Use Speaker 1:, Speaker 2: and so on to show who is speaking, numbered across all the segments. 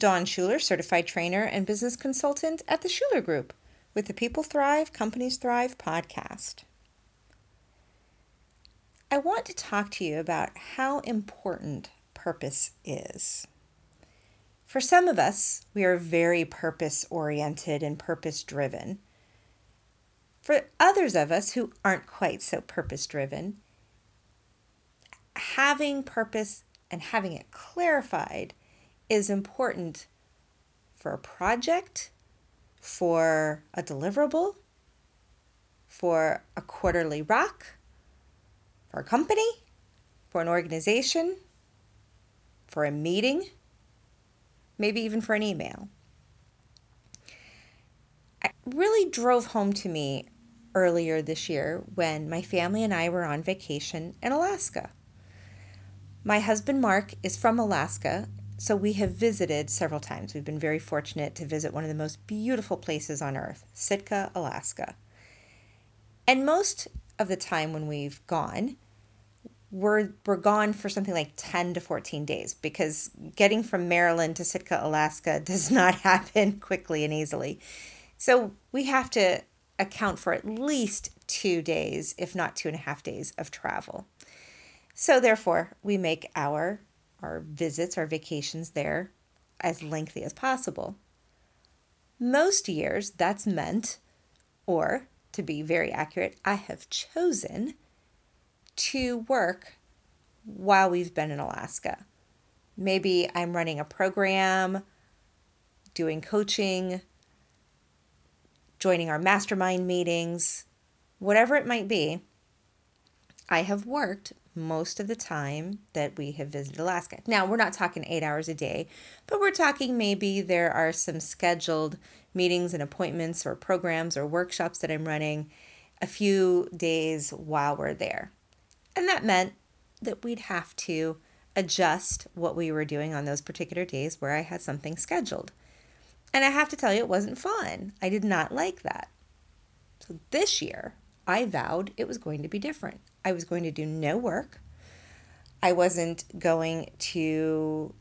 Speaker 1: Dawn Shuler, certified trainer and business consultant at the Shuler Group with the People Thrive, Companies Thrive podcast. I want to talk to you about how important purpose is. For some of us, we are very purpose oriented and purpose driven. For others of us who aren't quite so purpose driven, having purpose and having it clarified is important for a project, for a deliverable, for a quarterly rock, for a company, for an organization, for a meeting, maybe even for an email. It really drove home to me earlier this year when my family and I were on vacation in Alaska. My husband Mark is from Alaska so we have visited several times. We've been very fortunate to visit one of the most beautiful places on earth, Sitka, Alaska. And most of the time when we've gone, we're, we're gone for something like 10 to 14 days because getting from Maryland to Sitka, Alaska does not happen quickly and easily. So we have to account for at least two days, if not two and a half days of travel. So therefore, we make our our visits, our vacations there as lengthy as possible. Most years, that's meant, or to be very accurate, I have chosen to work while we've been in Alaska. Maybe I'm running a program, doing coaching, joining our mastermind meetings, whatever it might be. I have worked most of the time that we have visited Alaska. Now, we're not talking eight hours a day, but we're talking maybe there are some scheduled meetings and appointments or programs or workshops that I'm running a few days while we're there. And that meant that we'd have to adjust what we were doing on those particular days where I had something scheduled. And I have to tell you, it wasn't fun. I did not like that. So this year, I vowed it was going to be different. I was going to do no work. I wasn't going to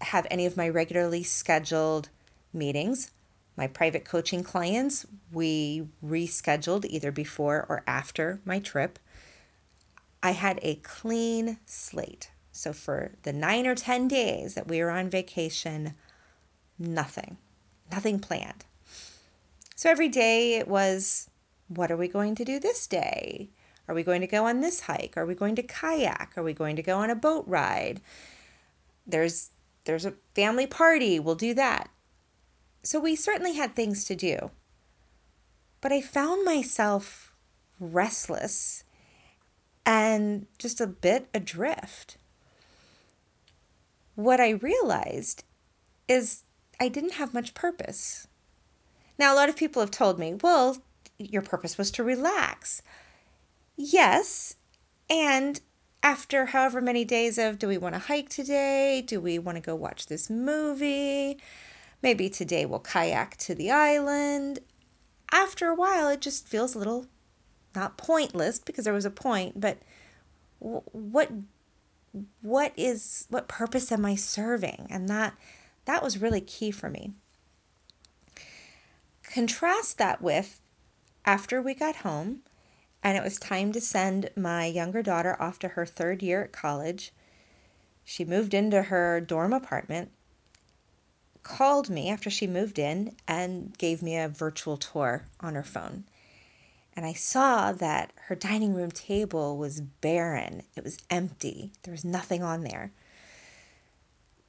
Speaker 1: have any of my regularly scheduled meetings. My private coaching clients, we rescheduled either before or after my trip. I had a clean slate. So for the nine or 10 days that we were on vacation, nothing, nothing planned. So every day it was, what are we going to do this day? Are we going to go on this hike? Are we going to kayak? Are we going to go on a boat ride? There's there's a family party, we'll do that. So we certainly had things to do. But I found myself restless and just a bit adrift. What I realized is I didn't have much purpose. Now, a lot of people have told me, well, your purpose was to relax. Yes. And after however many days of do we want to hike today? Do we want to go watch this movie? Maybe today we'll kayak to the island. After a while, it just feels a little not pointless because there was a point, but what what is what purpose am I serving? And that that was really key for me. Contrast that with after we got home, and it was time to send my younger daughter off to her third year at college. She moved into her dorm apartment, called me after she moved in, and gave me a virtual tour on her phone. And I saw that her dining room table was barren, it was empty, there was nothing on there.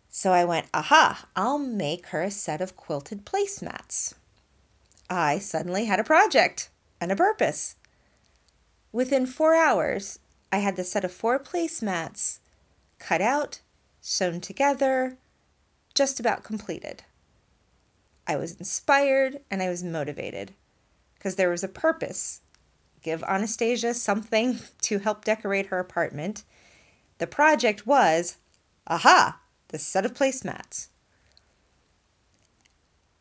Speaker 1: So I went, aha, I'll make her a set of quilted placemats. I suddenly had a project and a purpose. Within four hours, I had the set of four placemats cut out, sewn together, just about completed. I was inspired and I was motivated because there was a purpose. Give Anastasia something to help decorate her apartment. The project was, aha, the set of placemats.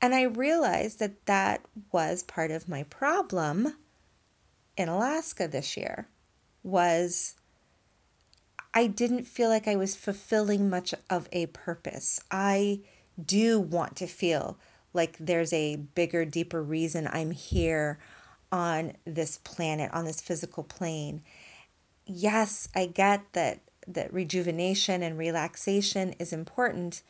Speaker 1: And I realized that that was part of my problem in Alaska this year was I didn't feel like I was fulfilling much of a purpose. I do want to feel like there's a bigger, deeper reason I'm here on this planet, on this physical plane. Yes, I get that that rejuvenation and relaxation is important,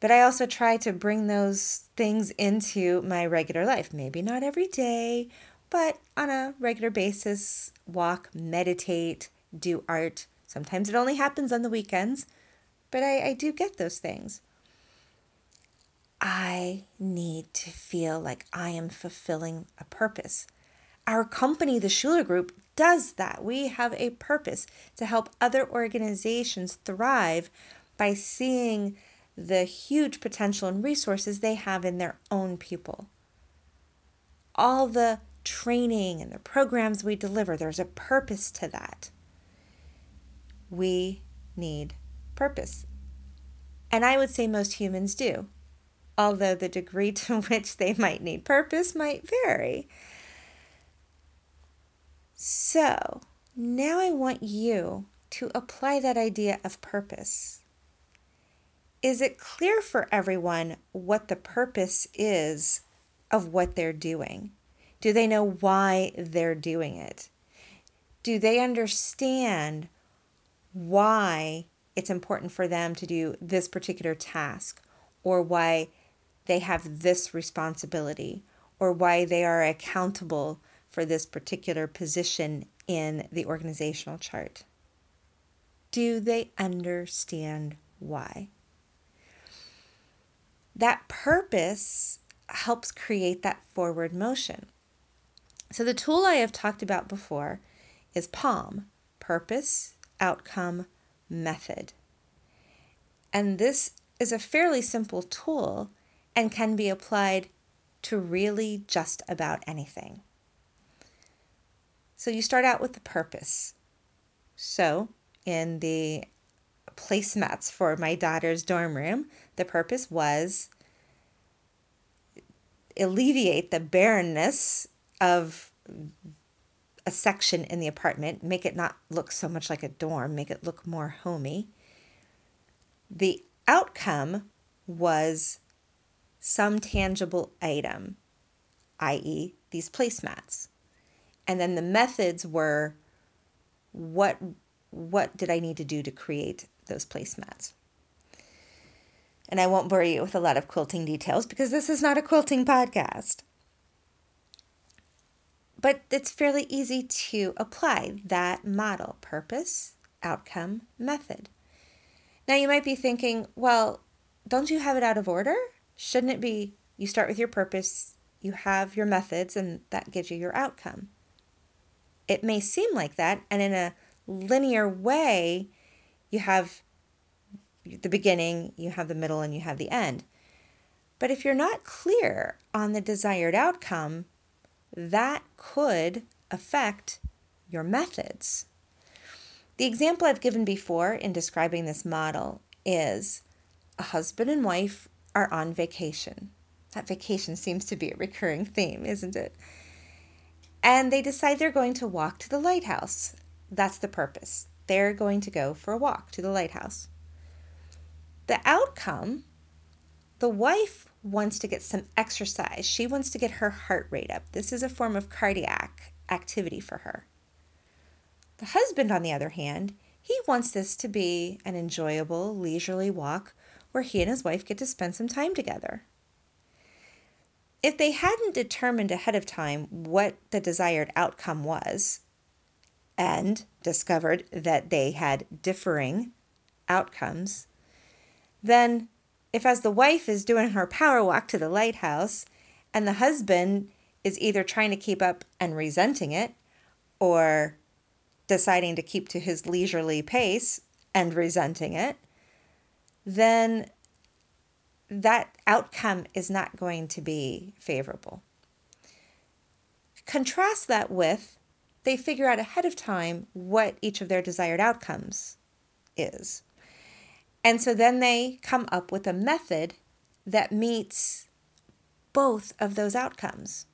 Speaker 1: but I also try to bring those things into my regular life. Maybe not every day, but on a regular basis, walk, meditate, do art. Sometimes it only happens on the weekends, but I, I do get those things. I need to feel like I am fulfilling a purpose. Our company, the Shuler Group, does that. We have a purpose to help other organizations thrive by seeing the huge potential and resources they have in their own people. All the training and the programs we deliver, there's a purpose to that. We need purpose. And I would say most humans do, although the degree to which they might need purpose might vary. So now I want you to apply that idea of purpose. Is it clear for everyone what the purpose is of what they're doing? Do they know why they're doing it? Do they understand why it's important for them to do this particular task or why they have this responsibility or why they are accountable for this particular position in the organizational chart? Do they understand why? That purpose helps create that forward motion. So, the tool I have talked about before is POM Purpose, Outcome, Method. And this is a fairly simple tool and can be applied to really just about anything. So you start out with the purpose. So, in the placemats for my daughter's dorm room, the purpose was alleviate the barrenness of a section in the apartment, make it not look so much like a dorm, make it look more homey. The outcome was some tangible item, i.e., these placemats and then the methods were what what did I need to do to create those placemats? And I won't bore you with a lot of quilting details because this is not a quilting podcast. But it's fairly easy to apply that model purpose, outcome, method. Now you might be thinking, well, don't you have it out of order? Shouldn't it be you start with your purpose, you have your methods, and that gives you your outcome? it may seem like that. And in a linear way, you have the beginning, you have the middle, and you have the end. But if you're not clear on the desired outcome, that could affect your methods. The example I've given before in describing this model is a husband and wife are on vacation. That vacation seems to be a recurring theme, isn't it? and they decide they're going to walk to the lighthouse. That's the purpose. They're going to go for a walk to the lighthouse. The outcome the wife wants to get some exercise. She wants to get her heart rate up. This is a form of cardiac activity for her. The husband, on the other hand, he wants this to be an enjoyable, leisurely walk where he and his wife get to spend some time together if they hadn't determined ahead of time what the desired outcome was and discovered that they had differing outcomes, then if, as the wife is doing her power walk to the lighthouse and the husband is either trying to keep up and resenting it or deciding to keep to his leisurely pace and resenting it, then that outcome is not going to be favorable. Contrast that with they figure out ahead of time what each of their desired outcomes is. And so then they come up with a method that meets both of those outcomes.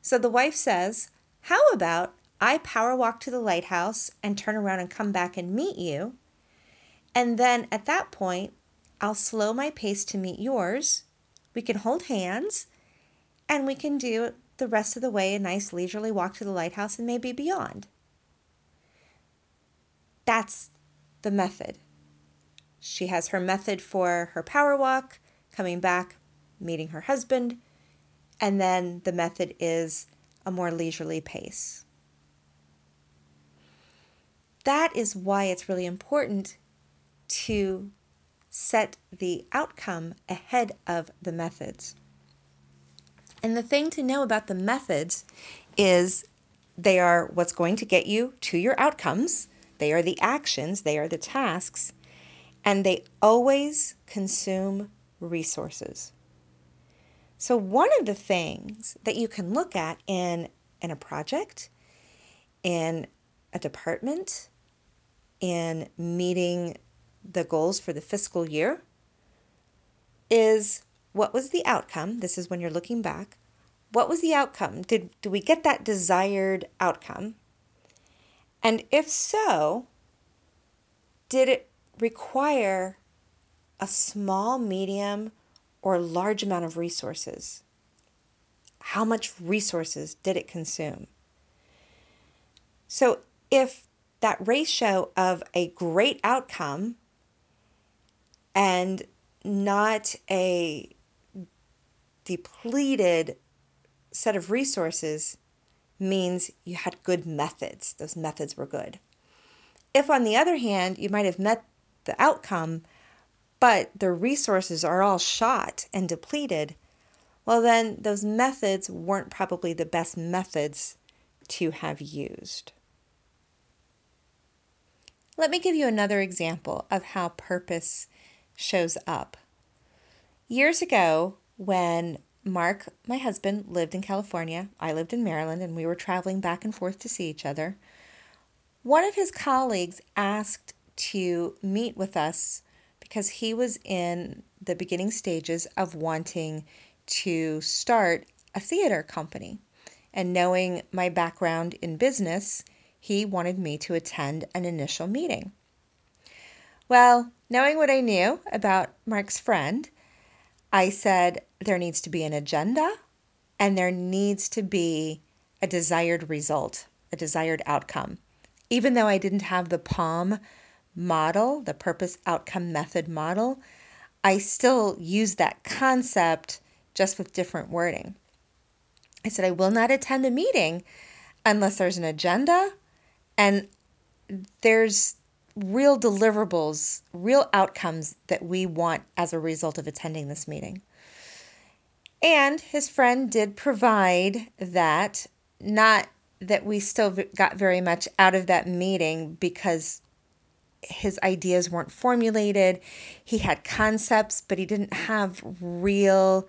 Speaker 1: So the wife says, How about I power walk to the lighthouse and turn around and come back and meet you? And then at that point, I'll slow my pace to meet yours. We can hold hands and we can do the rest of the way a nice leisurely walk to the lighthouse and maybe beyond. That's the method. She has her method for her power walk, coming back, meeting her husband, and then the method is a more leisurely pace. That is why it's really important to set the outcome ahead of the methods. And the thing to know about the methods is they are what's going to get you to your outcomes, they are the actions, they are the tasks, and they always consume resources. So, one of the things that you can look at in, in a project, in a department, in meeting the goals for the fiscal year is what was the outcome? This is when you're looking back. What was the outcome? Did, did we get that desired outcome? And if so, did it require a small, medium, or large amount of resources? How much resources did it consume? So, if that ratio of a great outcome and not a depleted set of resources means you had good methods. Those methods were good. If, on the other hand, you might have met the outcome, but the resources are all shot and depleted, well, then those methods weren't probably the best methods to have used. Let me give you another example of how purpose shows up. Years ago, when Mark, my husband, lived in California, I lived in Maryland, and we were traveling back and forth to see each other, one of his colleagues asked to meet with us because he was in the beginning stages of wanting to start a theater company. And knowing my background in business, he wanted me to attend an initial meeting. Well, knowing what I knew about Mark's friend, I said there needs to be an agenda and there needs to be a desired result, a desired outcome. Even though I didn't have the POM model, the purpose outcome method model, I still use that concept just with different wording. I said, I will not attend a meeting unless there's an agenda and there's real deliverables, real outcomes that we want as a result of attending this meeting. And his friend did provide that, not that we still got very much out of that meeting because his ideas weren't formulated. He had concepts, but he didn't have real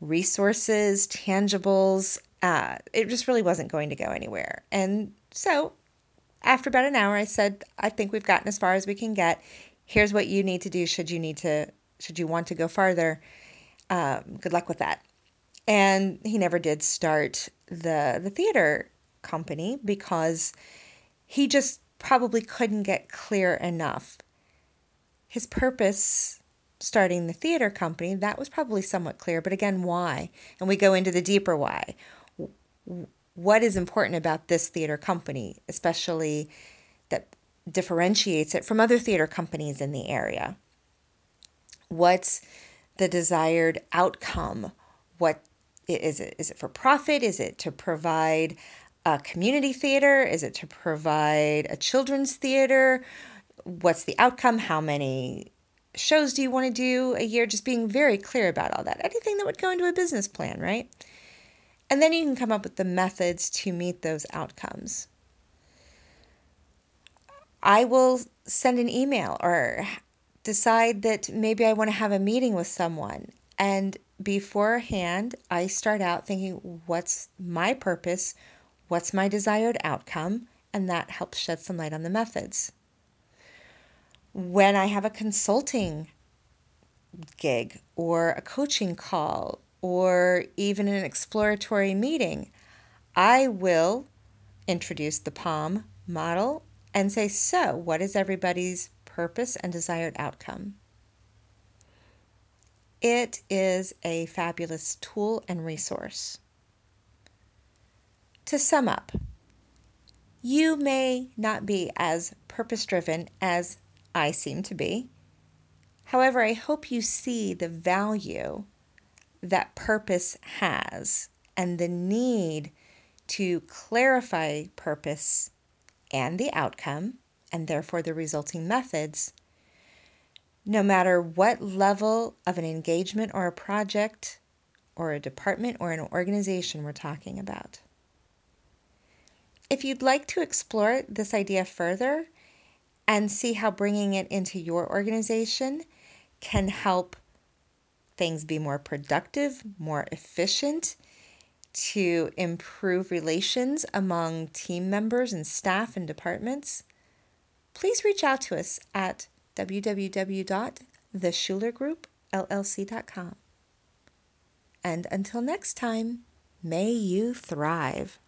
Speaker 1: resources, tangibles. Uh, it just really wasn't going to go anywhere. And so, after about an hour, I said, "I think we've gotten as far as we can get. Here's what you need to do. Should you need to, should you want to go farther? Um, good luck with that." And he never did start the the theater company because he just probably couldn't get clear enough. His purpose starting the theater company, that was probably somewhat clear, but again, why? And we go into the deeper why. What is important about this theater company, especially that differentiates it from other theater companies in the area? What's the desired outcome? What is it? Is it for profit? Is it to provide a community theater? Is it to provide a children's theater? What's the outcome? How many shows do you want to do a year? Just being very clear about all that. Anything that would go into a business plan, right? And then you can come up with the methods to meet those outcomes. I will send an email or decide that maybe I want to have a meeting with someone. And beforehand, I start out thinking, what's my purpose? What's my desired outcome? And that helps shed some light on the methods. When I have a consulting gig or a coaching call or even an exploratory meeting, I will introduce the POM model and say, So, what is everybody's purpose and desired outcome? It is a fabulous tool and resource. To sum up, you may not be as purpose driven as I seem to be. However, I hope you see the value that purpose has and the need to clarify purpose and the outcome, and therefore the resulting methods, no matter what level of an engagement or a project or a department or an organization we're talking about. If you'd like to explore this idea further and see how bringing it into your organization can help things be more productive, more efficient, to improve relations among team members and staff and departments, please reach out to us at www.theshulergroupllc.com. And until next time, may you thrive.